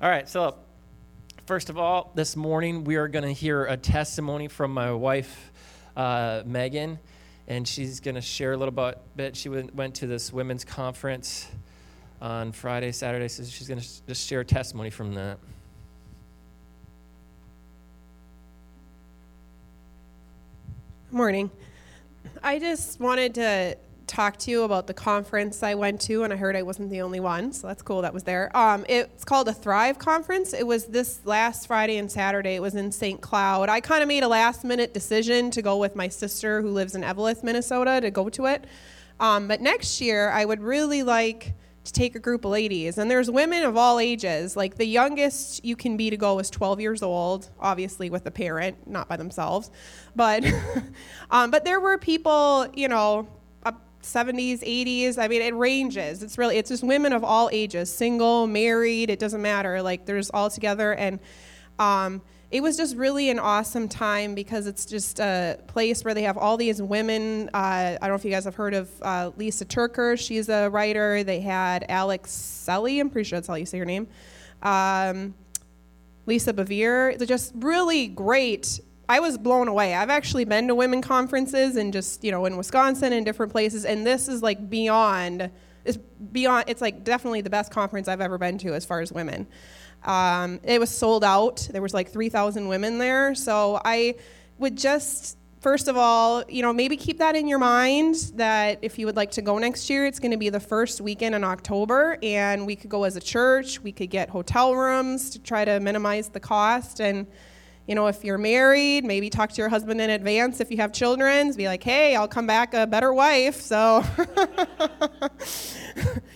All right, so first of all, this morning we are going to hear a testimony from my wife, uh, Megan, and she's going to share a little bit. She went, went to this women's conference on Friday, Saturday, so she's going to just share a testimony from that. Morning. I just wanted to talk to you about the conference I went to, and I heard I wasn't the only one, so that's cool that was there. Um, it's called a Thrive Conference. It was this last Friday and Saturday. It was in St. Cloud. I kind of made a last minute decision to go with my sister who lives in Eveleth, Minnesota, to go to it. Um, but next year, I would really like to take a group of ladies. And there's women of all ages. Like the youngest you can be to go is 12 years old, obviously with a parent, not by themselves. But, um, but there were people, you know, 70s, 80s. I mean, it ranges. It's really, it's just women of all ages, single, married, it doesn't matter. Like, there's all together. And um, it was just really an awesome time because it's just a place where they have all these women. Uh, I don't know if you guys have heard of uh, Lisa TerKeurst. She's a writer. They had Alex Seeley. I'm pretty sure that's how you say her name. Um, Lisa Bevere. They're just really great I was blown away. I've actually been to women conferences and just, you know, in Wisconsin and different places, and this is like beyond, it's beyond, it's like definitely the best conference I've ever been to as far as women. Um, it was sold out. There was like 3,000 women there. So I would just, first of all, you know, maybe keep that in your mind that if you would like to go next year, it's going to be the first weekend in October, and we could go as a church. We could get hotel rooms to try to minimize the cost and you know, if you're married, maybe talk to your husband in advance if you have children. Be like, hey, I'll come back a better wife. So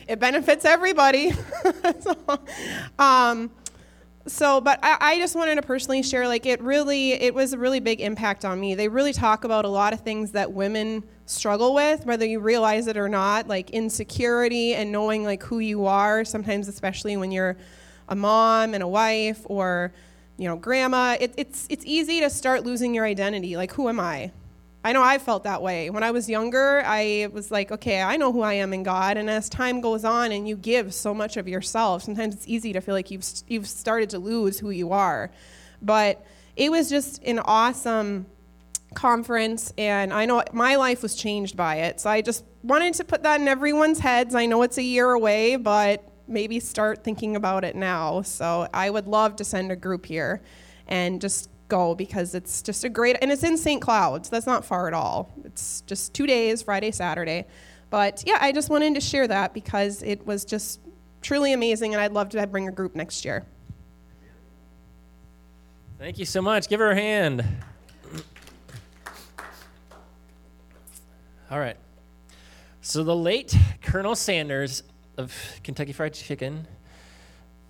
it benefits everybody. so, um, so, but I, I, just wanted to personally share, like, it really, it was a really big impact on me. They really talk about a lot of things that women struggle with, whether you realize it or not, like insecurity and knowing, like, who you are, sometimes, especially when you're a mom and a wife or you know, grandma, it, it's, it's easy to start losing your identity. Like, who am I? I know I felt that way. When I was younger, I was like, okay, I know who I am in God. And as time goes on and you give so much of yourself, sometimes it's easy to feel like you've, you've started to lose who you are. But it was just an awesome conference, and I know my life was changed by it. So I just wanted to put that in everyone's heads. I know it's a year away, but maybe start thinking about it now. So I would love to send a group here and just go because it's just a great, and it's in St. Cloud, so that's not far at all. It's just two days, Friday, Saturday. But yeah, I just wanted to share that because it was just truly amazing, and I'd love to bring a group next year. Thank you so much. Give her a hand. All right. So the late Colonel Sanders of Kentucky Fried Chicken,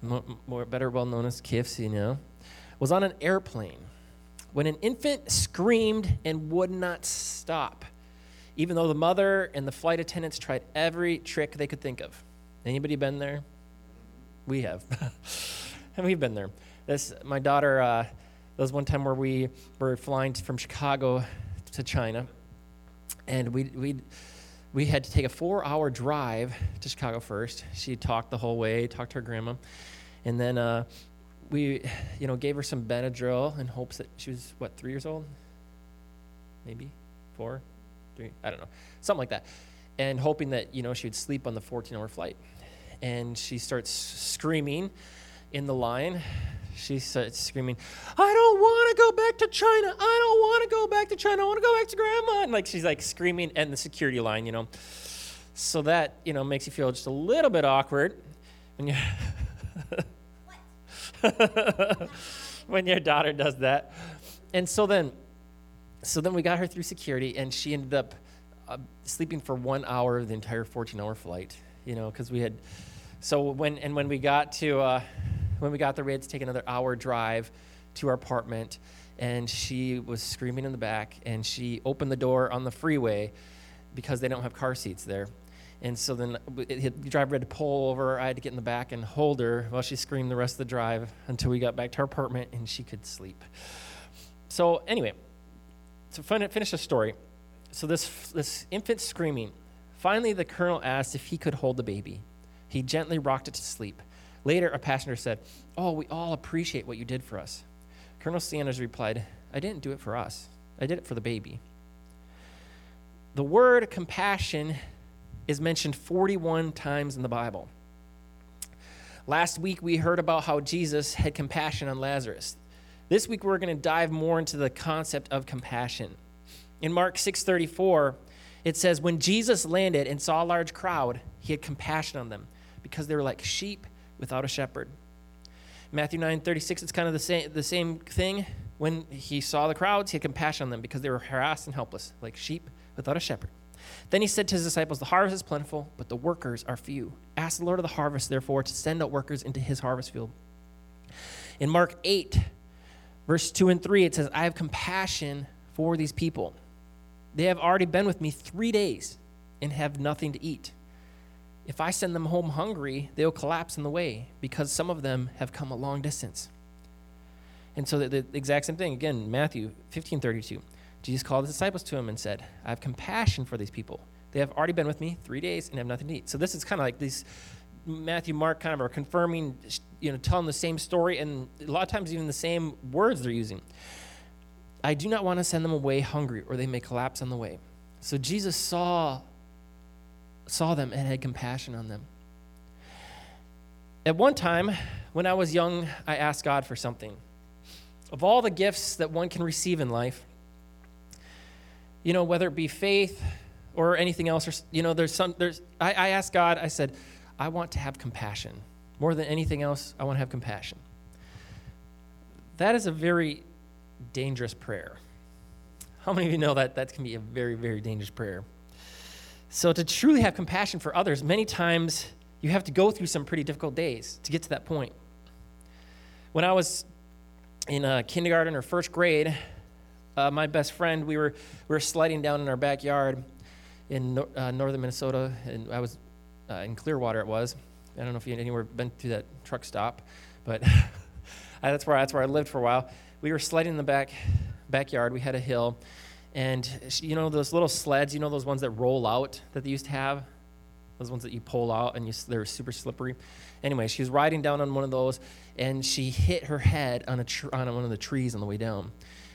more, more better well known as KFC now, was on an airplane when an infant screamed and would not stop, even though the mother and the flight attendants tried every trick they could think of. Anybody been there? We have. and we've been there. This, my daughter, uh, there was one time where we were flying from Chicago to China, and we we we had to take a four hour drive to Chicago first. She talked the whole way, talked to her grandma. And then uh, we, you know, gave her some Benadryl in hopes that she was, what, three years old? Maybe? Four? Three? I don't know. Something like that. And hoping that, you know, she would sleep on the 14 hour flight. And she starts screaming in the line she starts screaming, I don't want to go back to China. I don't want to go back to China. I want to go back to grandma. And like she's like screaming at the security line, you know. So that, you know, makes you feel just a little bit awkward when you when your daughter does that. And so then so then we got her through security and she ended up uh, sleeping for 1 hour of the entire 14-hour flight, you know, cuz we had so when and when we got to uh, when we got there, we had to take another hour drive to our apartment, and she was screaming in the back, and she opened the door on the freeway because they don't have car seats there. And so then the driver had to pull over. I had to get in the back and hold her while she screamed the rest of the drive until we got back to our apartment and she could sleep. So anyway, to finish the story, so this this infant screaming. Finally, the colonel asked if he could hold the baby. He gently rocked it to sleep. Later, a passenger said, Oh, we all appreciate what you did for us. Colonel Sanders replied, I didn't do it for us, I did it for the baby. The word compassion is mentioned 41 times in the Bible. Last week, we heard about how Jesus had compassion on Lazarus. This week, we're going to dive more into the concept of compassion. In Mark 6:34, it says, "When Jesus landed and saw a large crowd, he had compassion on them because they were like sheep without a shepherd." Matthew 9:36, it's kind of the same the same thing. When he saw the crowds, he had compassion on them because they were harassed and helpless, like sheep without a shepherd. Then he said to his disciples, The harvest is plentiful, but the workers are few. Ask the Lord of the harvest, therefore, to send out workers into his harvest field. In Mark 8, verse 2 and 3, it says, I have compassion for these people. They have already been with me three days and have nothing to eat. If I send them home hungry, they will collapse in the way because some of them have come a long distance. And so the, the exact same thing again, Matthew 15 32. Jesus called his disciples to him and said, I have compassion for these people. They have already been with me three days and have nothing to eat. So this is kind of like these Matthew, Mark kind of are confirming, you know, telling the same story and a lot of times even the same words they're using. I do not want to send them away hungry or they may collapse on the way. So Jesus saw saw them and had compassion on them. At one time, when I was young, I asked God for something. Of all the gifts that one can receive in life, you know, whether it be faith or anything else, or, you know, there's some, there's, I, I asked God, I said, I want to have compassion. More than anything else, I want to have compassion. That is a very dangerous prayer. How many of you know that that can be a very, very dangerous prayer? So, to truly have compassion for others, many times you have to go through some pretty difficult days to get to that point. When I was in uh, kindergarten or first grade, uh, my best friend, we were, we were sliding down in our backyard in no, uh, northern Minnesota, and I was uh, in Clearwater, it was. I don't know if you anywhere been to that truck stop, but that's, where, that's where I lived for a while. We were sliding in the back, backyard. We had a hill, and you know those little sleds, you know those ones that roll out that they used to have? Those ones that you pull out and you, they're super slippery. Anyway, she was riding down on one of those, and she hit her head on, a tr- on one of the trees on the way down.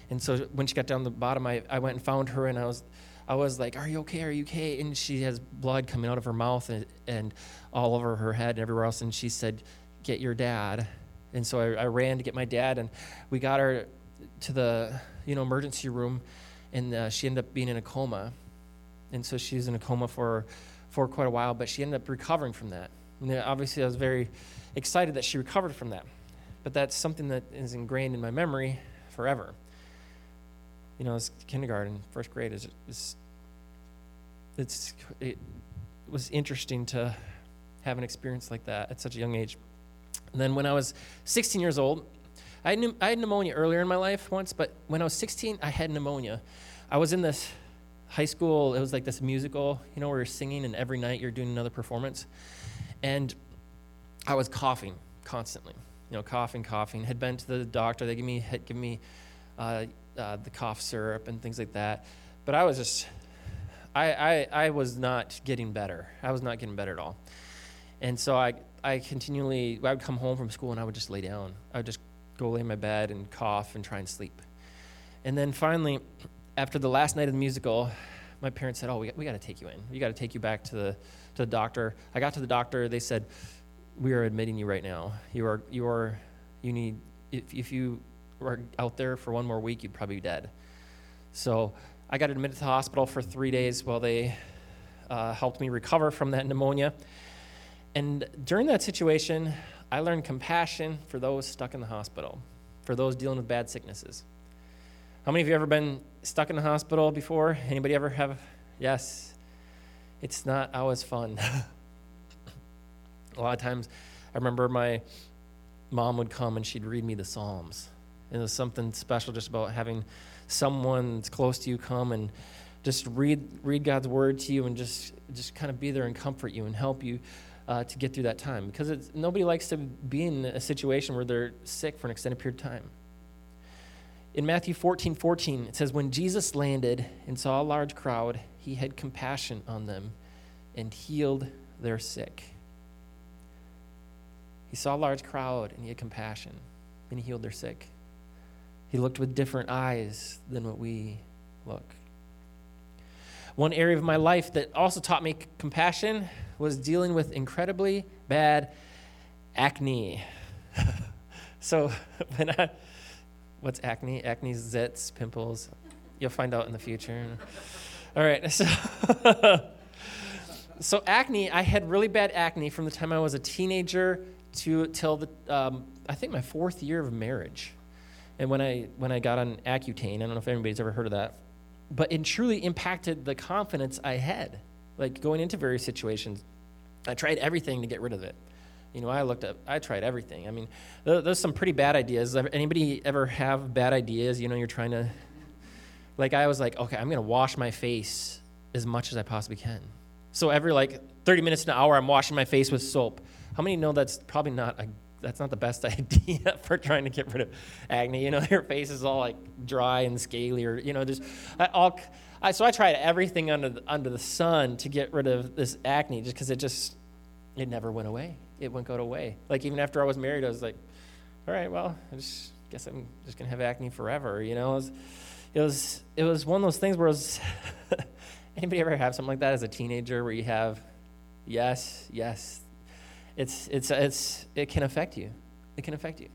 And so when she got down the bottom, I, I went and found her, and I was, I was like, "Are you okay? Are you okay?" And she has blood coming out of her mouth and, and all over her head and everywhere else. And she said, "Get your dad." And so I, I ran to get my dad, and we got her to the you know emergency room, and uh, she ended up being in a coma. And so she was in a coma for for quite a while, but she ended up recovering from that. And obviously, I was very excited that she recovered from that. But that's something that is ingrained in my memory forever you know, it's kindergarten, first grade is, it's it was interesting to have an experience like that at such a young age. And then when I was 16 years old, I had, I had pneumonia earlier in my life once, but when I was 16, I had pneumonia. I was in this high school, it was like this musical, you know, where you're singing and every night you're doing another performance. And I was coughing constantly, you know, coughing, coughing. Had been to the doctor, they gave me, had given me uh, uh, the cough syrup and things like that. But I was just, I, I, I was not getting better. I was not getting better at all. And so I, I continually, I would come home from school and I would just lay down. I would just go lay in my bed and cough and try and sleep. And then finally, after the last night of the musical, my parents said, "Oh, we, we got to take you in. We got to take you back to the to the doctor." I got to the doctor. They said, "We are admitting you right now. You are you are you need if if you were out there for one more week, you'd probably be dead. So I got admitted to the hospital for three days while they uh, helped me recover from that pneumonia. And during that situation, I learned compassion for those stuck in the hospital, for those dealing with bad sicknesses. How many of you ever been stuck in the hospital before? Anybody ever have? Yes. It's not always fun. A lot of times, I remember my mom would come and she'd read me the Psalms. And there's something special just about having someone that's close to you come and just read read God's word to you and just just kind of be there and comfort you and help you uh, to get through that time because nobody likes to be in a situation where they're sick for an extended period of time. In Matthew 14 14, it says, When Jesus landed and saw a large crowd, he had compassion on them and healed their sick. He saw a large crowd and he had compassion and he healed their sick. He looked with different eyes than what we look. One area of my life that also taught me compassion was dealing with incredibly bad acne. so when I, what's acne? Acne, zits, pimples. You'll find out in the future. All right. So, so acne, I had really bad acne from the time I was a teenager to till the um, I think my fourth year of marriage, and when I when I got on Accutane, I don't know if anybody's ever heard of that, but it truly impacted the confidence I had, like going into various situations. I tried everything to get rid of it. You know, I looked up, I tried everything. I mean, there's some pretty bad ideas. Anybody ever have bad ideas? You know, you're trying to, like, I was like, okay, I'm going to wash my face as much as I possibly can. So every like 30 minutes an hour, I'm washing my face with soap. How many know that's probably not a that's not the best idea for trying to get rid of acne. You know, your face is all like dry and scaly, or you know, just all. I, so I tried everything under the, under the sun to get rid of this acne, just because it just it never went away. It wouldn't go away. Like even after I was married, I was like, all right, well, I just guess I'm just gonna have acne forever. You know, it was it was, it was one of those things where it was. anybody ever have something like that as a teenager, where you have, yes, yes, it's, it's, it's, it can affect you. It can affect you.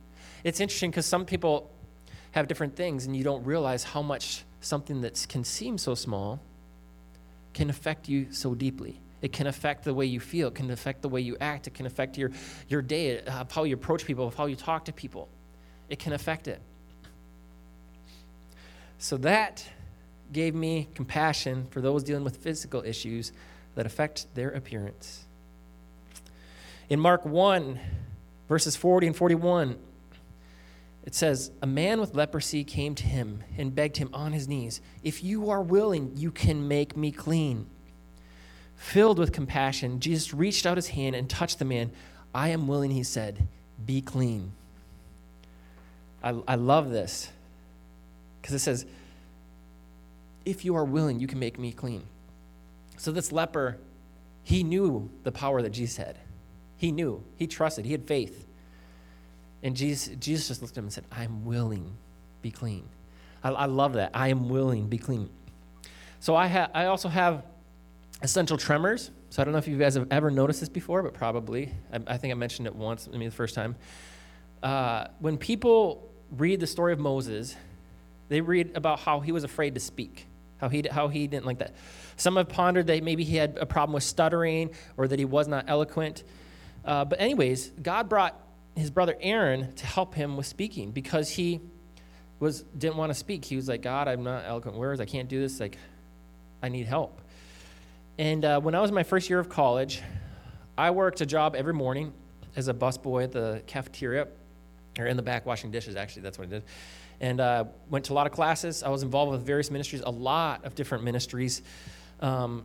It's interesting because some people have different things, and you don't realize how much something that can seem so small can affect you so deeply. It can affect the way you feel. It can affect the way you act. It can affect your, your day, uh, how you approach people, how you talk to people. It can affect it. So that gave me compassion for those dealing with physical issues that affect their appearance. In Mark 1, verses 40 and 41, it says, A man with leprosy came to him and begged him on his knees, If you are willing, you can make me clean. Filled with compassion, Jesus reached out his hand and touched the man. I am willing, he said, be clean. I, I love this because it says, If you are willing, you can make me clean. So this leper, he knew the power that Jesus had. He knew, he trusted, he had faith. And Jesus, Jesus just looked at him and said, I'm willing, be clean. I, I love that. I am willing, be clean. So I, ha- I also have essential tremors. So I don't know if you guys have ever noticed this before, but probably. I, I think I mentioned it once, maybe the first time. Uh, when people read the story of Moses, they read about how he was afraid to speak, how he, how he didn't like that. Some have pondered that maybe he had a problem with stuttering or that he was not eloquent. Uh, but, anyways, God brought his brother Aaron to help him with speaking because he was didn't want to speak. He was like, God, I'm not eloquent words. I can't do this. Like, I need help. And uh, when I was in my first year of college, I worked a job every morning as a busboy at the cafeteria, or in the back washing dishes, actually, that's what I did. And uh, went to a lot of classes. I was involved with various ministries, a lot of different ministries. Um,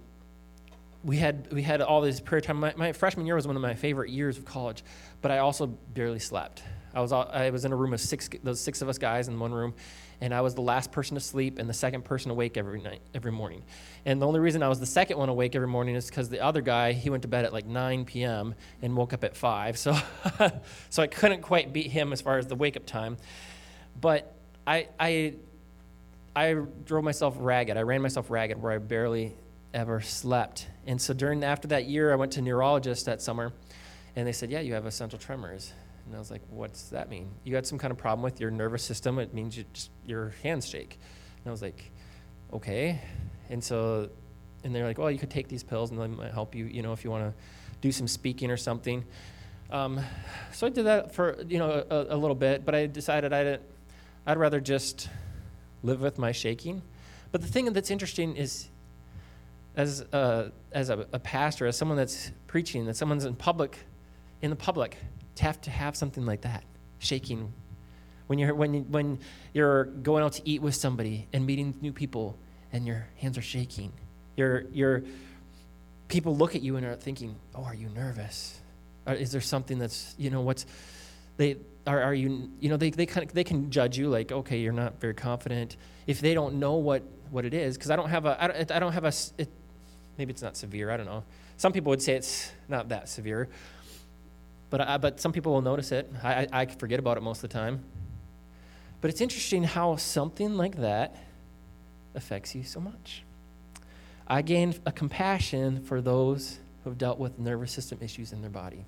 we had we had all this prayer time. My, my, freshman year was one of my favorite years of college, but I also barely slept. I was I was in a room of six those six of us guys in one room, and I was the last person to sleep and the second person awake every night every morning. And the only reason I was the second one awake every morning is because the other guy he went to bed at like 9 p.m. and woke up at five. So so I couldn't quite beat him as far as the wake up time, but I I I drove myself ragged. I ran myself ragged where I barely ever slept. And so during after that year, I went to neurologist that summer, and they said, "Yeah, you have essential tremors." And I was like, "What's that mean?" You had some kind of problem with your nervous system. It means you just your hands shake. And I was like, "Okay." And so, and they're like, "Well, you could take these pills, and they might help you. You know, if you want to do some speaking or something." Um, so I did that for you know a, a little bit, but I decided I'd I'd rather just live with my shaking. But the thing that's interesting is as a, as a, a, pastor, as someone that's preaching, that someone's in public, in the public, to have to have something like that, shaking. When you're, when, when you're going out to eat with somebody and meeting new people and your hands are shaking, your, your, people look at you and are thinking, oh, are you nervous? Or is there something that's, you know, what's, they, are, are you, you know, they, they, kind of, they can judge you like, okay, you're not very confident. If they don't know what, what it is, because I don't have a, I don't, I don't have a, it, maybe it's not severe, I don't know. Some people would say it's not that severe. But, I, but some people will notice it. I, I, forget about it most of the time. But it's interesting how something like that affects you so much. I gained a compassion for those who have dealt with nervous system issues in their body.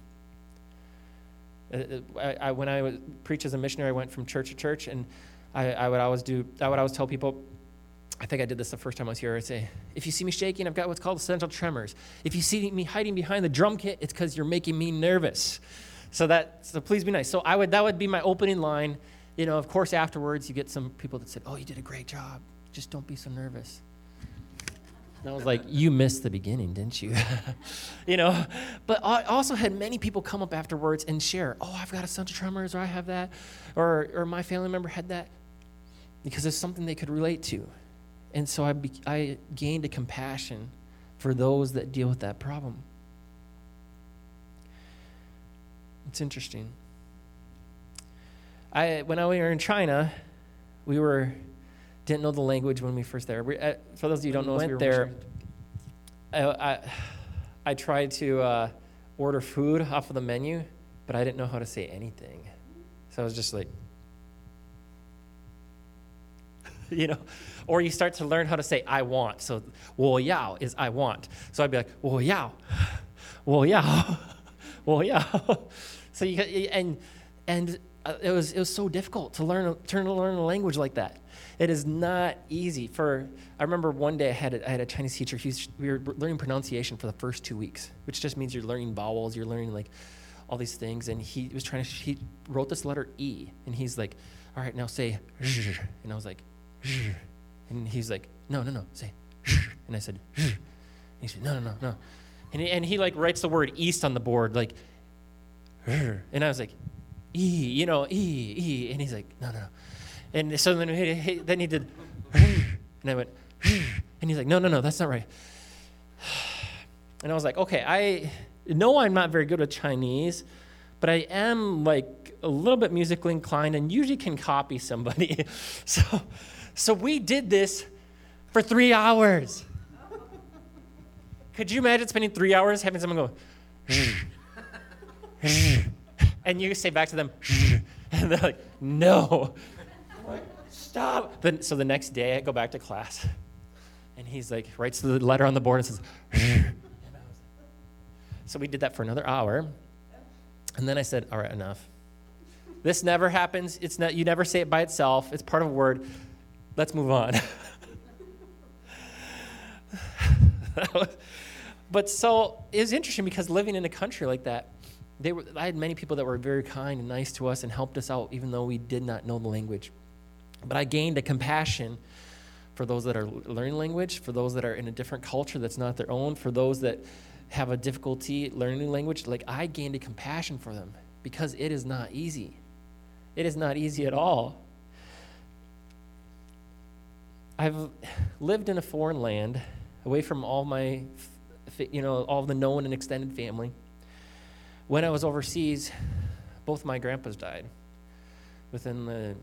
Uh, uh, I, I, when I was preach as a missionary, I went from church to church, and I, I would always do. I would always tell people. I think I did this the first time I was here. I'd say, if you see me shaking, I've got what's called essential tremors. If you see me hiding behind the drum kit, it's because you're making me nervous. So that so please be nice. So I would that would be my opening line. You know, of course, afterwards you get some people that said, "Oh, you did a great job. Just don't be so nervous." And I was like, you missed the beginning, didn't you? you know, but I also had many people come up afterwards and share, oh, I've got essential tremors, or I have that, or, or my family member had that, because it's something they could relate to. And so I, be, I gained a compassion for those that deal with that problem. It's interesting. I, when I we were in China, we were didn't know the language when we first there. We, uh, for those of you who don't know, went we there. I, I, I, tried to uh, order food off of the menu, but I didn't know how to say anything. So I was just like, you know, or you start to learn how to say I want. So wo yao is I want. So I'd be like wo yao, wo yao, wo yao. So you and and uh, it was it was so difficult to learn turn to learn a language like that. It is not easy. For I remember one day I had a, I had a Chinese teacher. He was, we were learning pronunciation for the first two weeks, which just means you're learning vowels. You're learning like all these things. And he was trying to. He wrote this letter E, and he's like, "All right, now say," and I was like, and he's like, "No, no, no, say," and I said, and he said, "No, no, no, no," and he, and he like writes the word east on the board like, and I was like, E, you know, E, E, and he's like, "No, no." no. And so then he, then he did, and I went, and he's like, no, no, no, that's not right. And I was like, okay, I know I'm not very good with Chinese, but I am like a little bit musically inclined and usually can copy somebody. so, so we did this for three hours. Could you imagine spending three hours having someone go, and you say back to them, and they're like, no stop. Then, so the next day I go back to class, and he's like, writes the letter on the board and says, so we did that for another hour. And then I said, all right, enough. This never happens. It's not, you never say it by itself. It's part of a word. Let's move on. but so it was interesting because living in a country like that, they were, I had many people that were very kind and nice to us and helped us out, even though we did not know the language. But I gained a compassion for those that are learning language, for those that are in a different culture that's not their own, for those that have a difficulty learning language. Like I gained a compassion for them because it is not easy. It is not easy at all. I've lived in a foreign land, away from all my, you know, all the known and extended family. When I was overseas, both my grandpas died within the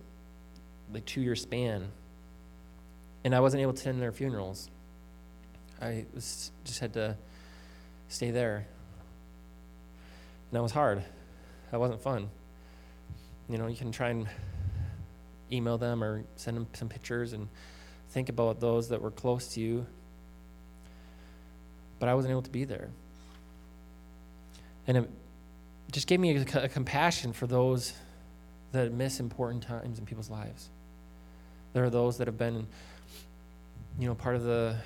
like two year span, and I wasn't able to attend their funerals. I was just had to stay there, and that was hard. That wasn't fun. You know, you can try and email them or send them some pictures and think about those that were close to you. But I wasn't able to be there. And it just gave me a, a compassion for those that miss important times in people's lives. There are those that have been, you know, part of the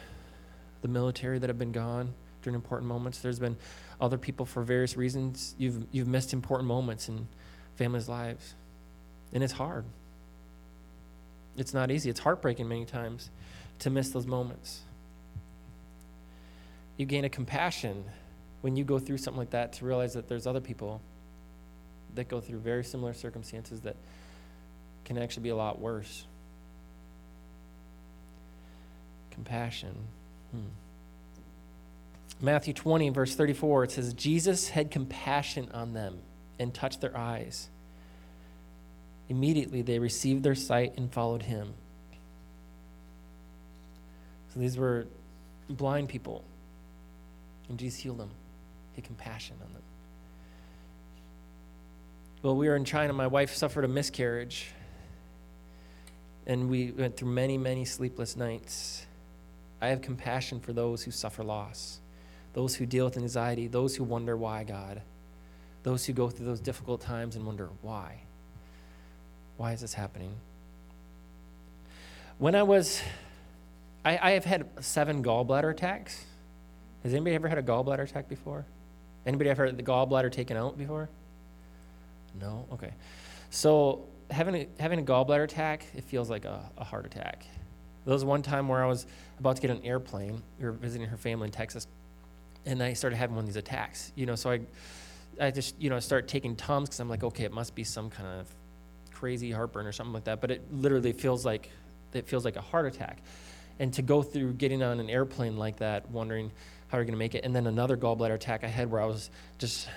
the military that have been gone during important moments. There's been other people for various reasons. You've you've missed important moments in families' lives, and it's hard. It's not easy. It's heartbreaking many times to miss those moments. You gain a compassion when you go through something like that to realize that there's other people that go through very similar circumstances that can actually be a lot worse compassion. Hmm. Matthew 20, verse 34, it says, Jesus had compassion on them and touched their eyes. Immediately they received their sight and followed him. So these were blind people, and Jesus healed them. He had compassion on them. Well, we were in China. My wife suffered a miscarriage. And we went through many, many sleepless nights. I have compassion for those who suffer loss, those who deal with anxiety, those who wonder why, God, those who go through those difficult times and wonder why. Why is this happening? When I was, I, I have had seven gallbladder attacks. Has anybody ever had a gallbladder attack before? Anybody ever had the gallbladder taken out before? No? Okay. So having a, having a gallbladder attack, it feels like a, a heart attack. There was one time where I was about to get an airplane. We were visiting her family in Texas, and I started having one of these attacks. You know, so I, I just you know start taking Tums because I'm like, okay, it must be some kind of crazy heartburn or something like that. But it literally feels like it feels like a heart attack. And to go through getting on an airplane like that, wondering how you're going to make it, and then another gallbladder attack I had where I was just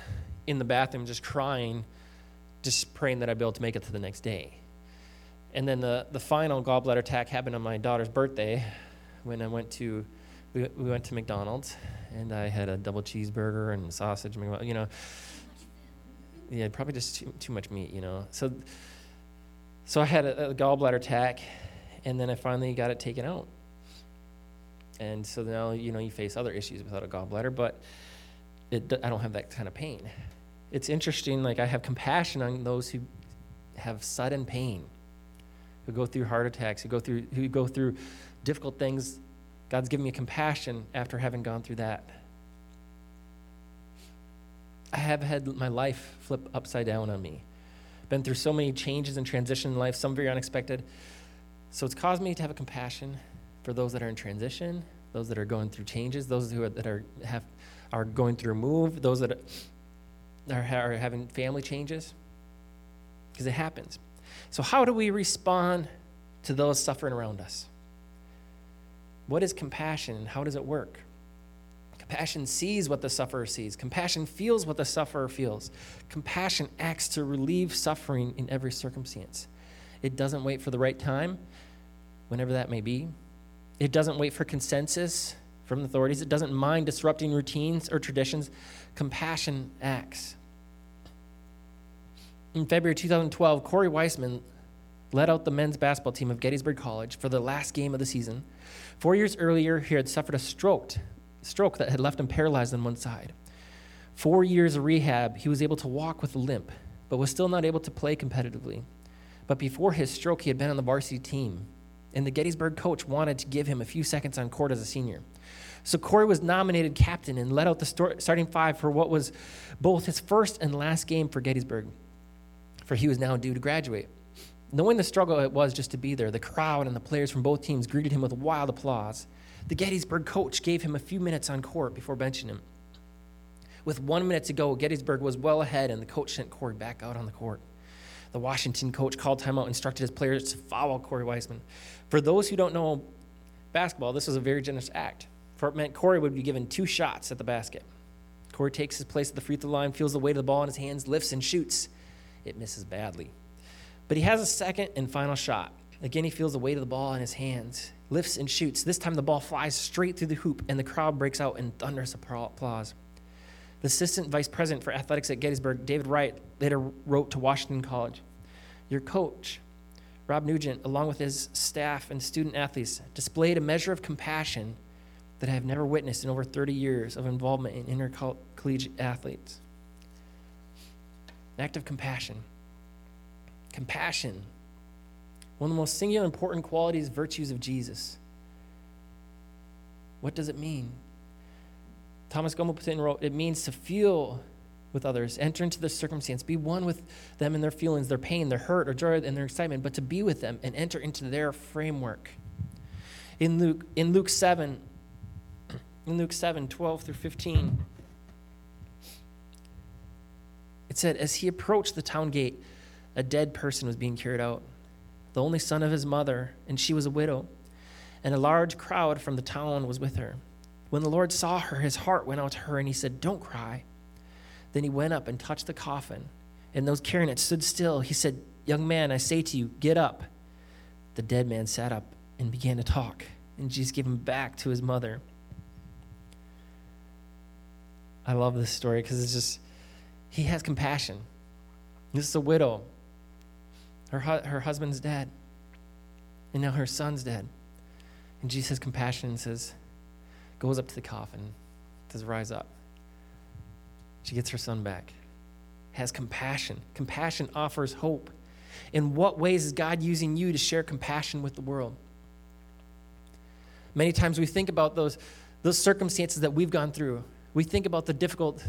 in the bathroom just crying, just praying that I'd be able to make it to the next day. And then the, the final gallbladder attack happened on my daughter's birthday when I went to we, we went to McDonald's and I had a double cheeseburger and sausage, you know. Yeah, probably just too, too much meat, you know. So so I had a, a gallbladder attack and then I finally got it taken out. And so now, you know, you face other issues without a gallbladder, but it, I don't have that kind of pain. It's interesting, like, I have compassion on those who have sudden pain, who go through heart attacks, who go through, who go through difficult things. God's given me compassion after having gone through that. I have had my life flip upside down on me. Been through so many changes and transition in life, some very unexpected. So it's caused me to have a compassion for those that are in transition, those that are going through changes, those who are, that are have are going through a move, those that are, are having family changes, because it happens. So how do we respond to those suffering around us? What is compassion and how does it work? Compassion sees what the sufferer sees. Compassion feels what the sufferer feels. Compassion acts to relieve suffering in every circumstance. It doesn't wait for the right time, whenever that may be. It doesn't wait for consensus from the authorities. It doesn't mind disrupting routines or traditions. Compassion acts. In February 2012, Corey Weissman led out the men's basketball team of Gettysburg College for the last game of the season. Four years earlier, he had suffered a stroke, stroke that had left him paralyzed on one side. Four years of rehab, he was able to walk with a limp, but was still not able to play competitively. But before his stroke, he had been on the varsity team and the Gettysburg coach wanted to give him a few seconds on court as a senior. So Corey was nominated captain and led out the starting five for what was both his first and last game for Gettysburg, for he was now due to graduate. Knowing the struggle it was just to be there, the crowd and the players from both teams greeted him with wild applause. The Gettysburg coach gave him a few minutes on court before benching him. With one minute to go, Gettysburg was well ahead, and the coach sent Corey back out on the court. The Washington coach called timeout, and instructed his players to foul Corey Weissman. For those who don't know basketball, this was a very generous act, for it meant Corey would be given two shots at the basket. Corey takes his place at the free throw line, feels the weight of the ball in his hands, lifts and shoots. It misses badly. But he has a second and final shot. Again, he feels the weight of the ball in his hands, lifts and shoots. This time the ball flies straight through the hoop, and the crowd breaks out in thunderous applause. The assistant vice president for athletics at Gettysburg, David Wright, later wrote to Washington College Your coach, Rob Nugent, along with his staff and student athletes, displayed a measure of compassion that I have never witnessed in over 30 years of involvement in intercollegiate athletes. An act of compassion. Compassion, one of the most singular important qualities, virtues of Jesus. What does it mean? Thomas Gomo wrote, It means to feel with others, enter into the circumstance, be one with them in their feelings, their pain, their hurt, or joy, and their excitement, but to be with them and enter into their framework. In Luke, in Luke 7, in Luke 7, 12 through 15, it said, As he approached the town gate, a dead person was being carried out, the only son of his mother, and she was a widow, and a large crowd from the town was with her. When the Lord saw her, his heart went out to her, and he said, Don't cry. Then he went up and touched the coffin, and those carrying it stood still. He said, Young man, I say to you, get up. The dead man sat up and began to talk, and Jesus gave him back to his mother. I love this story because it's just, he has compassion. This is a widow. Her, her husband's dead. And now her son's dead. And Jesus has compassion and says, goes up to the coffin, says, Rise up. She gets her son back. Has compassion. Compassion offers hope. In what ways is God using you to share compassion with the world? Many times we think about those, those circumstances that we've gone through. We think about the difficult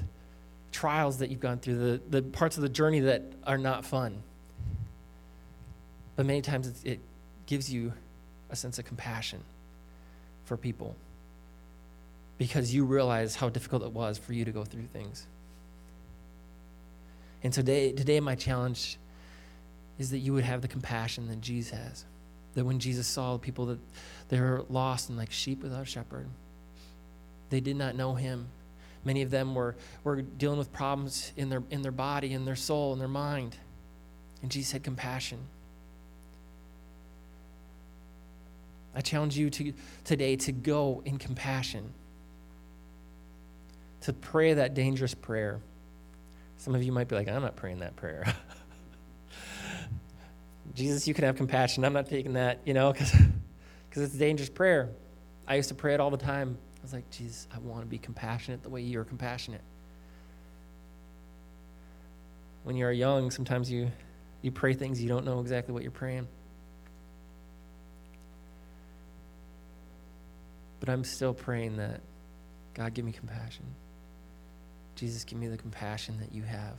trials that you've gone through, the, the parts of the journey that are not fun. But many times it, gives you a sense of compassion for people because you realize how difficult it was for you to go through things. And today, today my challenge is that you would have the compassion that Jesus has. That when Jesus saw the people that they were lost and like sheep without a shepherd, they did not know him. Many of them were, were dealing with problems in their, in their body, in their soul, in their mind. And Jesus had compassion. I challenge you to, today to go in compassion, to pray that dangerous prayer. Some of you might be like, I'm not praying that prayer. Jesus, you can have compassion. I'm not taking that, you know, because it's a dangerous prayer. I used to pray it all the time. I was like, Jesus, I want to be compassionate the way you're compassionate. When you're young, sometimes you, you pray things you don't know exactly what you're praying. But I'm still praying that God, give me compassion. Jesus, give me the compassion that you have.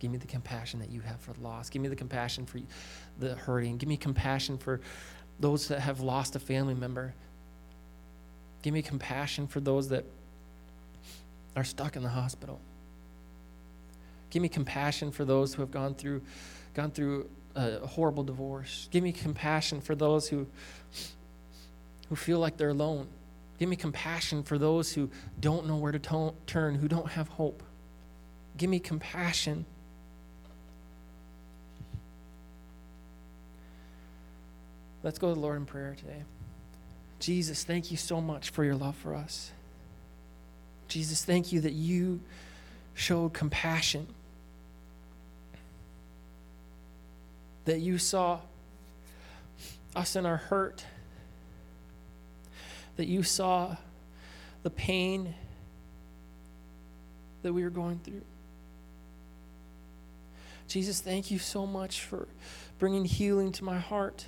Give me the compassion that you have for loss. Give me the compassion for the hurting. Give me compassion for those that have lost a family member. Give me compassion for those that are stuck in the hospital. Give me compassion for those who have gone through gone through a horrible divorce. Give me compassion for those who who feel like they're alone. Give me compassion for those who don't know where to to- turn, who don't have hope. Give me compassion. Let's go to the Lord in prayer today. Jesus, thank you so much for your love for us. Jesus, thank you that you showed compassion, that you saw us in our hurt that you saw the pain that we were going through. Jesus, thank you so much for bringing healing to my heart.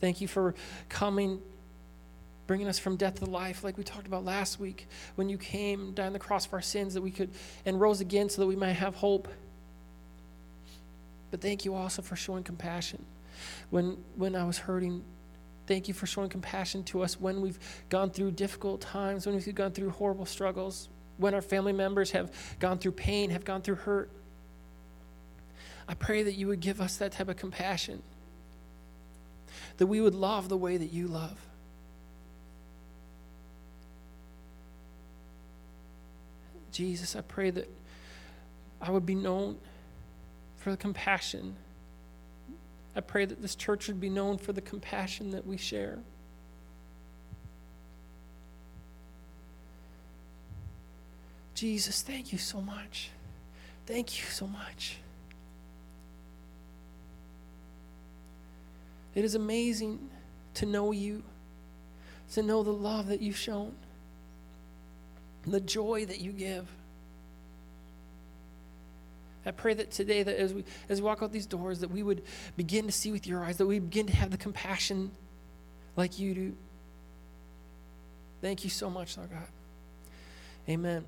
Thank you for coming, bringing us from death to life, like we talked about last week, when you came, died on the cross for our sins, that we could, and rose again so that we might have hope. But thank you also for showing compassion when, when I was hurting. Thank you for showing compassion to us when we've gone through difficult times, when we've gone through horrible struggles, when our family members have gone through pain, have gone through hurt. I pray that you would give us that type of compassion, that we would love the way that you love. Jesus, I pray that I would be known for the compassion I pray that this church would be known for the compassion that we share. Jesus, thank you so much. Thank you so much. It is amazing to know you, to know the love that you've shown, the joy that you give. I pray that today, that as we as we walk out these doors, that we would begin to see with your eyes, that we begin to have the compassion like you do. Thank you so much, Lord God. Amen.